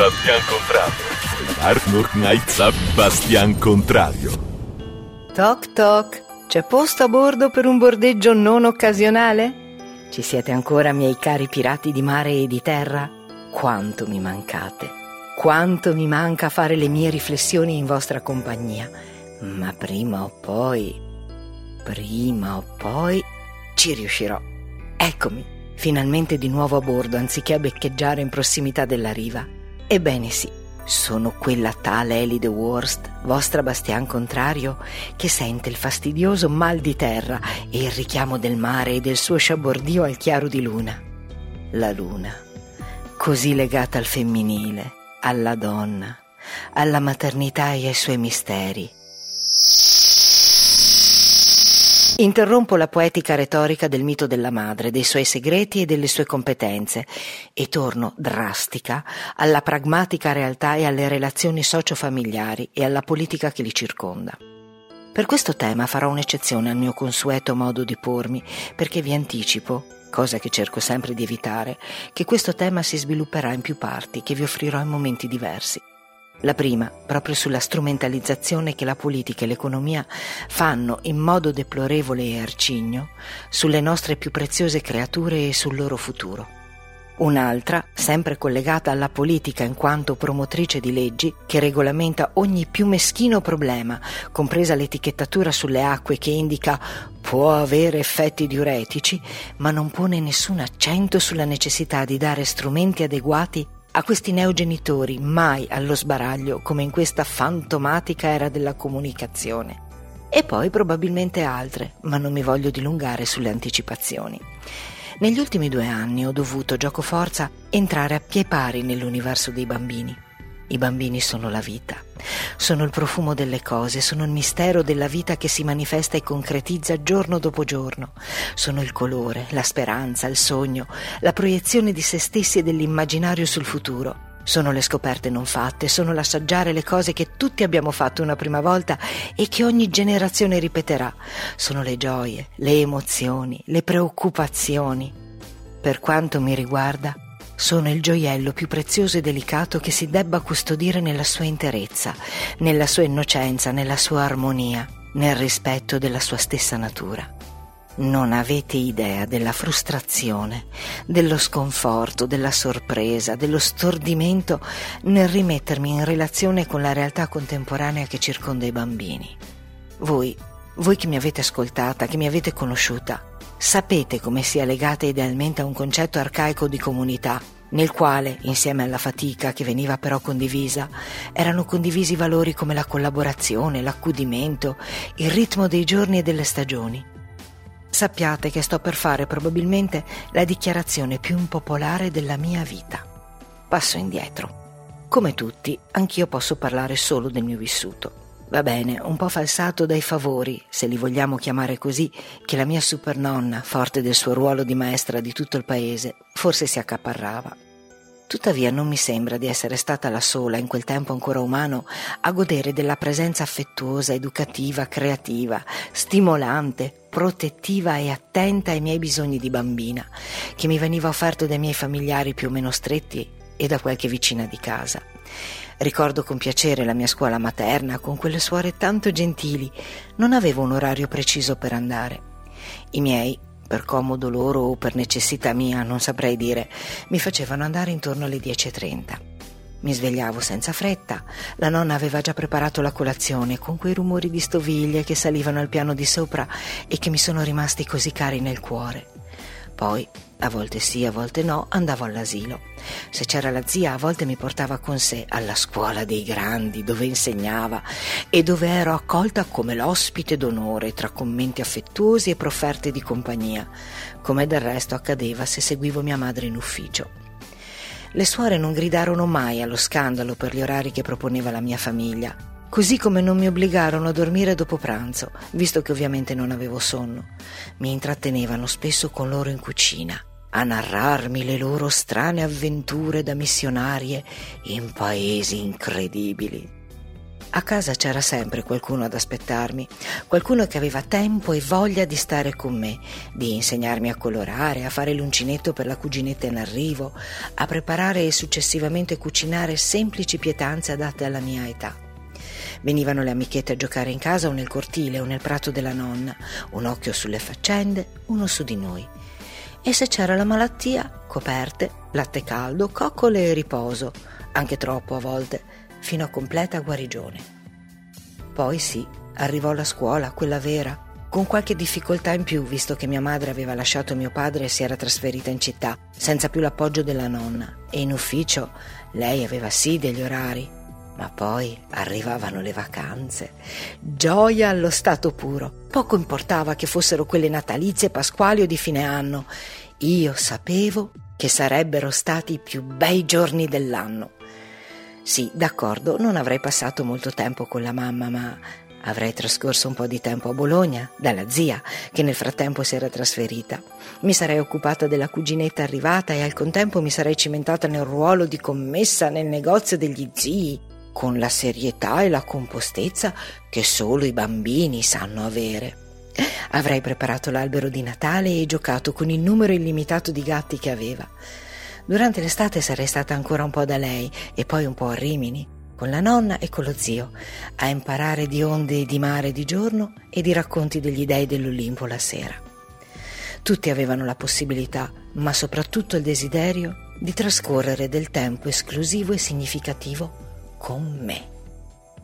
Bastian Contrario. Fahrt noch nichts Bastian Contrario. Toc toc, c'è posto a bordo per un bordeggio non occasionale? Ci siete ancora, miei cari pirati di mare e di terra? Quanto mi mancate! Quanto mi manca fare le mie riflessioni in vostra compagnia. Ma prima o poi, prima o poi, ci riuscirò. Eccomi, finalmente di nuovo a bordo anziché a beccheggiare in prossimità della riva. Ebbene sì, sono quella tale Elide Worst, vostra bastian contrario, che sente il fastidioso mal di terra e il richiamo del mare e del suo sciabordio al chiaro di luna. La luna, così legata al femminile, alla donna, alla maternità e ai suoi misteri Interrompo la poetica retorica del mito della madre, dei suoi segreti e delle sue competenze e torno drastica alla pragmatica realtà e alle relazioni socio-familiari e alla politica che li circonda. Per questo tema farò un'eccezione al mio consueto modo di pormi, perché vi anticipo, cosa che cerco sempre di evitare, che questo tema si svilupperà in più parti che vi offrirò in momenti diversi. La prima, proprio sulla strumentalizzazione che la politica e l'economia fanno in modo deplorevole e arcigno sulle nostre più preziose creature e sul loro futuro. Un'altra, sempre collegata alla politica in quanto promotrice di leggi, che regolamenta ogni più meschino problema, compresa l'etichettatura sulle acque che indica può avere effetti diuretici, ma non pone nessun accento sulla necessità di dare strumenti adeguati a questi neogenitori mai allo sbaraglio come in questa fantomatica era della comunicazione. E poi probabilmente altre, ma non mi voglio dilungare sulle anticipazioni. Negli ultimi due anni ho dovuto, gioco forza, entrare a pie pari nell'universo dei bambini. I bambini sono la vita, sono il profumo delle cose, sono il mistero della vita che si manifesta e concretizza giorno dopo giorno, sono il colore, la speranza, il sogno, la proiezione di se stessi e dell'immaginario sul futuro. Sono le scoperte non fatte, sono l'assaggiare le cose che tutti abbiamo fatto una prima volta e che ogni generazione ripeterà. Sono le gioie, le emozioni, le preoccupazioni. Per quanto mi riguarda, sono il gioiello più prezioso e delicato che si debba custodire nella sua interezza, nella sua innocenza, nella sua armonia, nel rispetto della sua stessa natura. Non avete idea della frustrazione, dello sconforto, della sorpresa, dello stordimento nel rimettermi in relazione con la realtà contemporanea che circonda i bambini. Voi, voi che mi avete ascoltata, che mi avete conosciuta, Sapete come sia legata idealmente a un concetto arcaico di comunità, nel quale, insieme alla fatica che veniva però condivisa, erano condivisi valori come la collaborazione, l'accudimento, il ritmo dei giorni e delle stagioni. Sappiate che sto per fare probabilmente la dichiarazione più impopolare della mia vita. Passo indietro. Come tutti, anch'io posso parlare solo del mio vissuto. Va bene, un po' falsato dai favori, se li vogliamo chiamare così, che la mia supernonna, forte del suo ruolo di maestra di tutto il paese, forse si accaparrava. Tuttavia non mi sembra di essere stata la sola, in quel tempo ancora umano, a godere della presenza affettuosa, educativa, creativa, stimolante, protettiva e attenta ai miei bisogni di bambina, che mi veniva offerto dai miei familiari più o meno stretti e da qualche vicina di casa. Ricordo con piacere la mia scuola materna con quelle suore tanto gentili. Non avevo un orario preciso per andare. I miei, per comodo loro o per necessità mia, non saprei dire, mi facevano andare intorno alle 10.30. Mi svegliavo senza fretta, la nonna aveva già preparato la colazione con quei rumori di stoviglie che salivano al piano di sopra e che mi sono rimasti così cari nel cuore. Poi, a volte sì, a volte no, andavo all'asilo. Se c'era la zia, a volte mi portava con sé alla scuola dei grandi, dove insegnava e dove ero accolta come l'ospite d'onore tra commenti affettuosi e proferte di compagnia, come del resto accadeva se seguivo mia madre in ufficio. Le suore non gridarono mai allo scandalo per gli orari che proponeva la mia famiglia, così come non mi obbligarono a dormire dopo pranzo, visto che ovviamente non avevo sonno. Mi intrattenevano spesso con loro in cucina, a narrarmi le loro strane avventure da missionarie in paesi incredibili. A casa c'era sempre qualcuno ad aspettarmi, qualcuno che aveva tempo e voglia di stare con me, di insegnarmi a colorare, a fare l'uncinetto per la cuginetta in arrivo, a preparare e successivamente cucinare semplici pietanze adatte alla mia età. Venivano le amichette a giocare in casa o nel cortile o nel prato della nonna, un occhio sulle faccende, uno su di noi. E se c'era la malattia, coperte, latte caldo, coccole e riposo, anche troppo a volte, fino a completa guarigione. Poi sì, arrivò la scuola, quella vera, con qualche difficoltà in più, visto che mia madre aveva lasciato mio padre e si era trasferita in città, senza più l'appoggio della nonna, e in ufficio lei aveva sì degli orari, ma poi arrivavano le vacanze. Gioia allo stato puro. Poco importava che fossero quelle natalizie, pasquali o di fine anno. Io sapevo che sarebbero stati i più bei giorni dell'anno. Sì, d'accordo, non avrei passato molto tempo con la mamma, ma avrei trascorso un po' di tempo a Bologna, dalla zia, che nel frattempo si era trasferita. Mi sarei occupata della cuginetta arrivata e al contempo mi sarei cimentata nel ruolo di commessa nel negozio degli zii, con la serietà e la compostezza che solo i bambini sanno avere. Avrei preparato l'albero di Natale e giocato con il numero illimitato di gatti che aveva. Durante l'estate sarei stata ancora un po' da lei e poi un po' a Rimini, con la nonna e con lo zio, a imparare di onde di mare di giorno e di racconti degli dei dell'Olimpo la sera. Tutti avevano la possibilità, ma soprattutto il desiderio, di trascorrere del tempo esclusivo e significativo con me.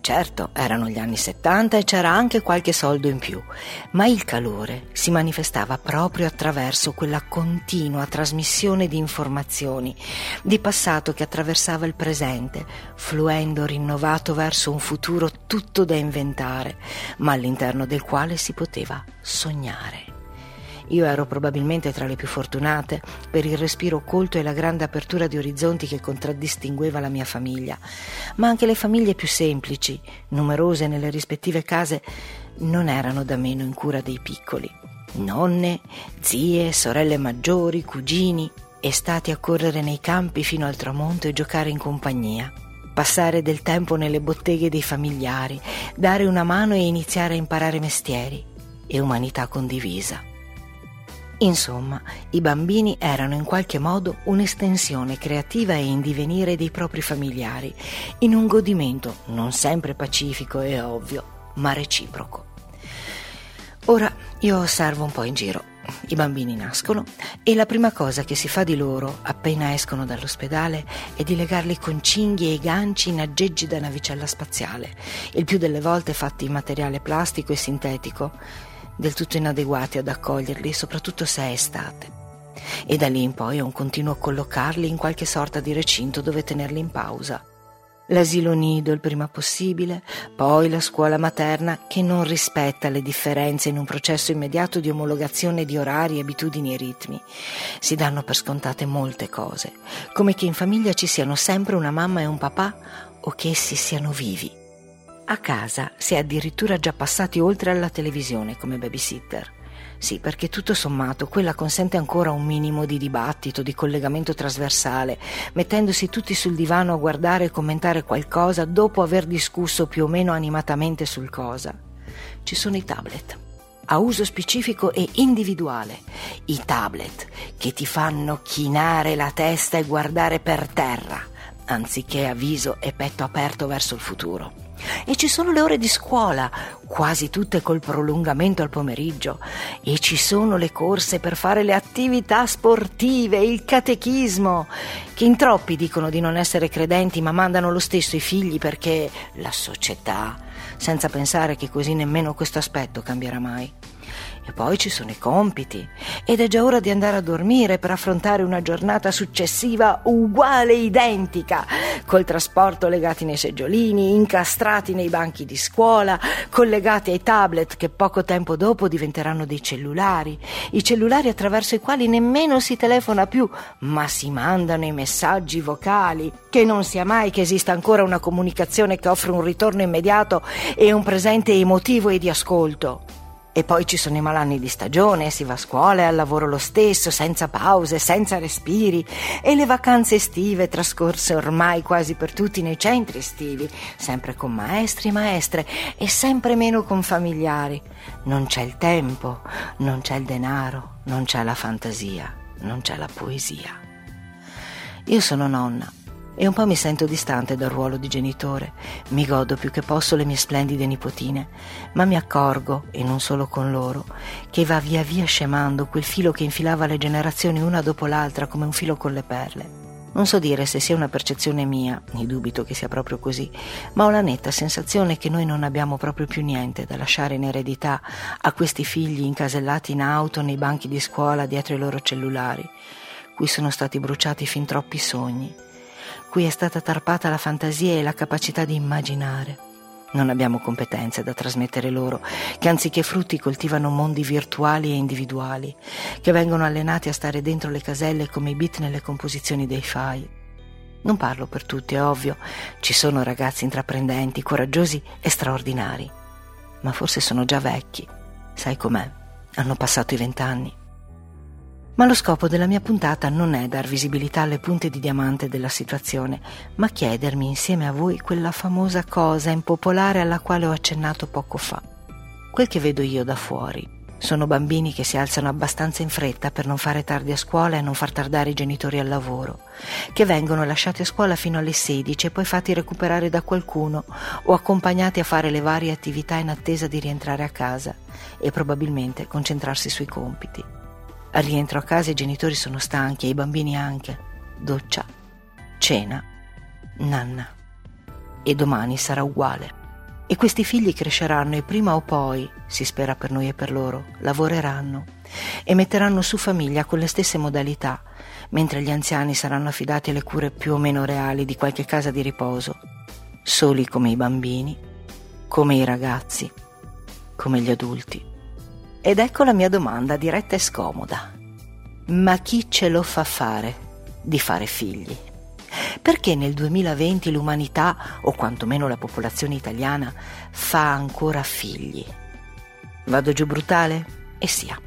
Certo, erano gli anni 70 e c'era anche qualche soldo in più, ma il calore si manifestava proprio attraverso quella continua trasmissione di informazioni, di passato che attraversava il presente, fluendo rinnovato verso un futuro tutto da inventare, ma all'interno del quale si poteva sognare. Io ero probabilmente tra le più fortunate per il respiro colto e la grande apertura di orizzonti che contraddistingueva la mia famiglia, ma anche le famiglie più semplici, numerose nelle rispettive case, non erano da meno in cura dei piccoli. Nonne, zie, sorelle maggiori, cugini, estati a correre nei campi fino al tramonto e giocare in compagnia passare del tempo nelle botteghe dei familiari, dare una mano e iniziare a imparare mestieri e umanità condivisa. Insomma, i bambini erano in qualche modo un'estensione creativa e in divenire dei propri familiari, in un godimento non sempre pacifico e ovvio, ma reciproco. Ora io osservo un po' in giro. I bambini nascono e la prima cosa che si fa di loro appena escono dall'ospedale è di legarli con cinghie e ganci in aggeggi da navicella spaziale, il più delle volte fatti in materiale plastico e sintetico, del tutto inadeguati ad accoglierli, soprattutto se è estate. E da lì in poi è un continuo collocarli in qualche sorta di recinto dove tenerli in pausa. L'asilo nido il prima possibile, poi la scuola materna che non rispetta le differenze in un processo immediato di omologazione di orari, abitudini e ritmi. Si danno per scontate molte cose, come che in famiglia ci siano sempre una mamma e un papà o che essi siano vivi. A casa si è addirittura già passati oltre alla televisione come babysitter. Sì, perché tutto sommato quella consente ancora un minimo di dibattito, di collegamento trasversale, mettendosi tutti sul divano a guardare e commentare qualcosa dopo aver discusso più o meno animatamente sul cosa. Ci sono i tablet a uso specifico e individuale, i tablet che ti fanno chinare la testa e guardare per terra, anziché a viso e petto aperto verso il futuro. E ci sono le ore di scuola, quasi tutte col prolungamento al pomeriggio. E ci sono le corse per fare le attività sportive, il catechismo, che in troppi dicono di non essere credenti ma mandano lo stesso i figli perché la società, senza pensare che così nemmeno questo aspetto cambierà mai. E poi ci sono i compiti. Ed è già ora di andare a dormire per affrontare una giornata successiva uguale, identica, col trasporto legati nei seggiolini, incastrati nei banchi di scuola, collegati ai tablet che poco tempo dopo diventeranno dei cellulari, i cellulari attraverso i quali nemmeno si telefona più, ma si mandano i messaggi vocali, che non sia mai che esista ancora una comunicazione che offre un ritorno immediato e un presente emotivo e di ascolto. E poi ci sono i malanni di stagione, si va a scuola e al lavoro lo stesso, senza pause, senza respiri. E le vacanze estive trascorse ormai quasi per tutti nei centri estivi, sempre con maestri e maestre e sempre meno con familiari. Non c'è il tempo, non c'è il denaro, non c'è la fantasia, non c'è la poesia. Io sono nonna e un po' mi sento distante dal ruolo di genitore. Mi godo più che posso le mie splendide nipotine, ma mi accorgo, e non solo con loro, che va via via scemando quel filo che infilava le generazioni una dopo l'altra come un filo con le perle. Non so dire se sia una percezione mia, ne dubito che sia proprio così, ma ho la netta sensazione che noi non abbiamo proprio più niente da lasciare in eredità a questi figli incasellati in auto, nei banchi di scuola, dietro i loro cellulari, cui sono stati bruciati fin troppi sogni cui è stata tarpata la fantasia e la capacità di immaginare. Non abbiamo competenze da trasmettere loro, che anziché frutti coltivano mondi virtuali e individuali, che vengono allenati a stare dentro le caselle come i bit nelle composizioni dei file. Non parlo per tutti, è ovvio, ci sono ragazzi intraprendenti, coraggiosi e straordinari, ma forse sono già vecchi, sai com'è, hanno passato i vent'anni. Ma lo scopo della mia puntata non è dar visibilità alle punte di diamante della situazione, ma chiedermi insieme a voi quella famosa cosa impopolare alla quale ho accennato poco fa. Quel che vedo io da fuori. Sono bambini che si alzano abbastanza in fretta per non fare tardi a scuola e non far tardare i genitori al lavoro, che vengono lasciati a scuola fino alle 16 e poi fatti recuperare da qualcuno o accompagnati a fare le varie attività in attesa di rientrare a casa e probabilmente concentrarsi sui compiti. Al rientro a casa i genitori sono stanchi e i bambini anche. Doccia, cena, nanna. E domani sarà uguale. E questi figli cresceranno e prima o poi, si spera per noi e per loro, lavoreranno e metteranno su famiglia con le stesse modalità, mentre gli anziani saranno affidati alle cure più o meno reali di qualche casa di riposo, soli come i bambini, come i ragazzi, come gli adulti. Ed ecco la mia domanda diretta e scomoda. Ma chi ce lo fa fare di fare figli? Perché nel 2020 l'umanità, o quantomeno la popolazione italiana, fa ancora figli? Vado giù brutale? E sia.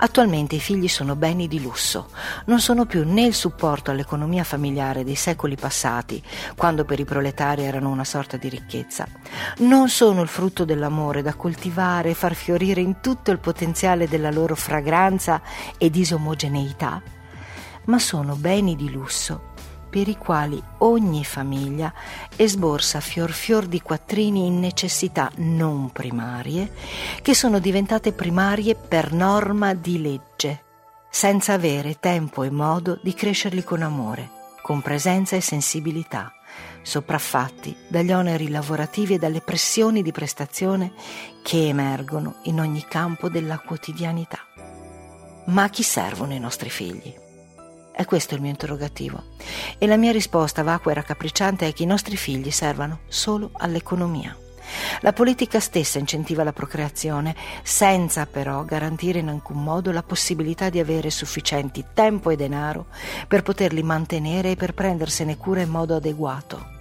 Attualmente i figli sono beni di lusso, non sono più né il supporto all'economia familiare dei secoli passati, quando per i proletari erano una sorta di ricchezza, non sono il frutto dell'amore da coltivare e far fiorire in tutto il potenziale della loro fragranza e disomogeneità, ma sono beni di lusso per i quali ogni famiglia esborsa fior fior di quattrini in necessità non primarie, che sono diventate primarie per norma di legge, senza avere tempo e modo di crescerli con amore, con presenza e sensibilità, sopraffatti dagli oneri lavorativi e dalle pressioni di prestazione che emergono in ogni campo della quotidianità. Ma a chi servono i nostri figli? È questo il mio interrogativo. E la mia risposta vacua e raccapricciante è che i nostri figli servano solo all'economia. La politica stessa incentiva la procreazione, senza però garantire in alcun modo la possibilità di avere sufficienti tempo e denaro per poterli mantenere e per prendersene cura in modo adeguato.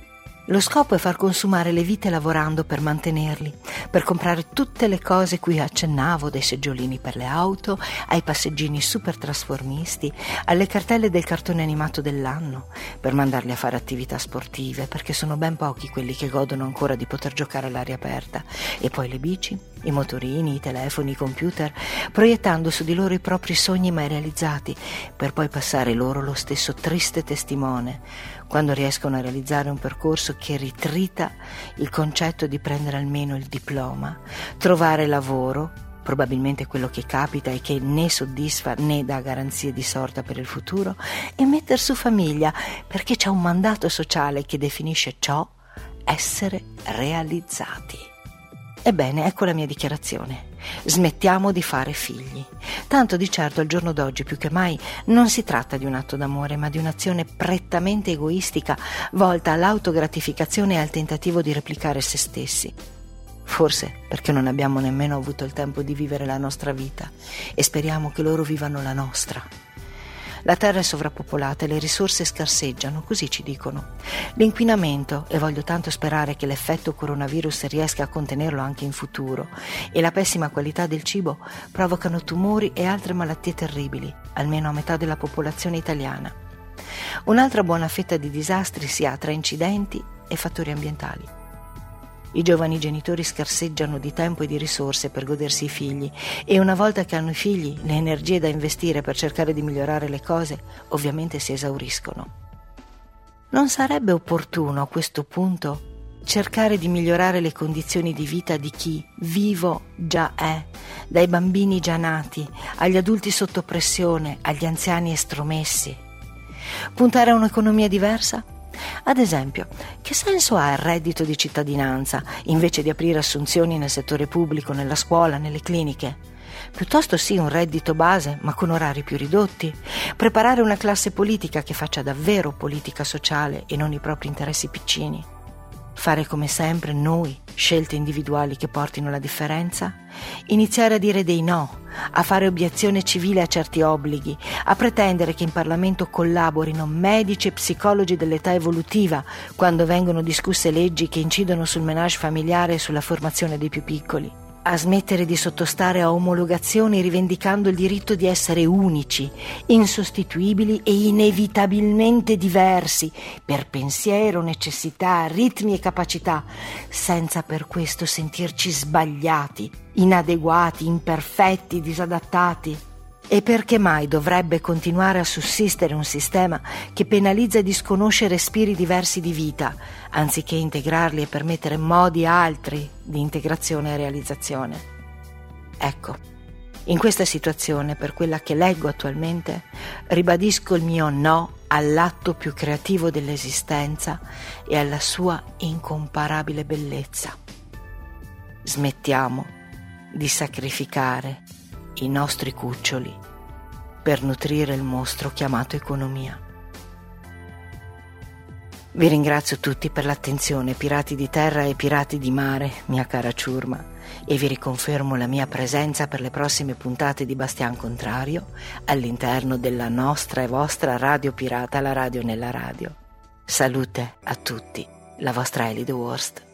Lo scopo è far consumare le vite lavorando per mantenerli, per comprare tutte le cose cui accennavo, dai seggiolini per le auto, ai passeggini super trasformisti, alle cartelle del cartone animato dell'anno, per mandarli a fare attività sportive, perché sono ben pochi quelli che godono ancora di poter giocare all'aria aperta, e poi le bici, i motorini, i telefoni, i computer, proiettando su di loro i propri sogni mai realizzati, per poi passare loro lo stesso triste testimone quando riescono a realizzare un percorso che ritrita il concetto di prendere almeno il diploma, trovare lavoro, probabilmente quello che capita e che né soddisfa né dà garanzie di sorta per il futuro, e mettere su famiglia perché c'è un mandato sociale che definisce ciò essere realizzati. Ebbene, ecco la mia dichiarazione. Smettiamo di fare figli. Tanto di certo al giorno d'oggi più che mai non si tratta di un atto d'amore, ma di un'azione prettamente egoistica volta all'autogratificazione e al tentativo di replicare se stessi. Forse perché non abbiamo nemmeno avuto il tempo di vivere la nostra vita e speriamo che loro vivano la nostra. La terra è sovrappopolata e le risorse scarseggiano, così ci dicono. L'inquinamento, e voglio tanto sperare che l'effetto coronavirus riesca a contenerlo anche in futuro, e la pessima qualità del cibo provocano tumori e altre malattie terribili, almeno a metà della popolazione italiana. Un'altra buona fetta di disastri si ha tra incidenti e fattori ambientali. I giovani genitori scarseggiano di tempo e di risorse per godersi i figli e una volta che hanno i figli le energie da investire per cercare di migliorare le cose ovviamente si esauriscono. Non sarebbe opportuno a questo punto cercare di migliorare le condizioni di vita di chi vivo già è, dai bambini già nati, agli adulti sotto pressione, agli anziani estromessi? Puntare a un'economia diversa? Ad esempio, che senso ha il reddito di cittadinanza invece di aprire assunzioni nel settore pubblico, nella scuola, nelle cliniche? Piuttosto sì un reddito base, ma con orari più ridotti. Preparare una classe politica che faccia davvero politica sociale e non i propri interessi piccini. Fare come sempre noi scelte individuali che portino la differenza? Iniziare a dire dei no, a fare obiezione civile a certi obblighi, a pretendere che in Parlamento collaborino medici e psicologi dell'età evolutiva quando vengono discusse leggi che incidono sul menage familiare e sulla formazione dei più piccoli a smettere di sottostare a omologazioni rivendicando il diritto di essere unici, insostituibili e inevitabilmente diversi per pensiero, necessità, ritmi e capacità, senza per questo sentirci sbagliati, inadeguati, imperfetti, disadattati. E perché mai dovrebbe continuare a sussistere un sistema che penalizza e disconosce respiri diversi di vita, anziché integrarli e permettere modi altri di integrazione e realizzazione? Ecco, in questa situazione, per quella che leggo attualmente, ribadisco il mio no all'atto più creativo dell'esistenza e alla sua incomparabile bellezza. Smettiamo di sacrificare i nostri cuccioli per nutrire il mostro chiamato economia. Vi ringrazio tutti per l'attenzione, pirati di terra e pirati di mare, mia cara ciurma, e vi riconfermo la mia presenza per le prossime puntate di Bastian Contrario all'interno della nostra e vostra radio pirata, la radio nella radio. Salute a tutti, la vostra Ellie The Worst.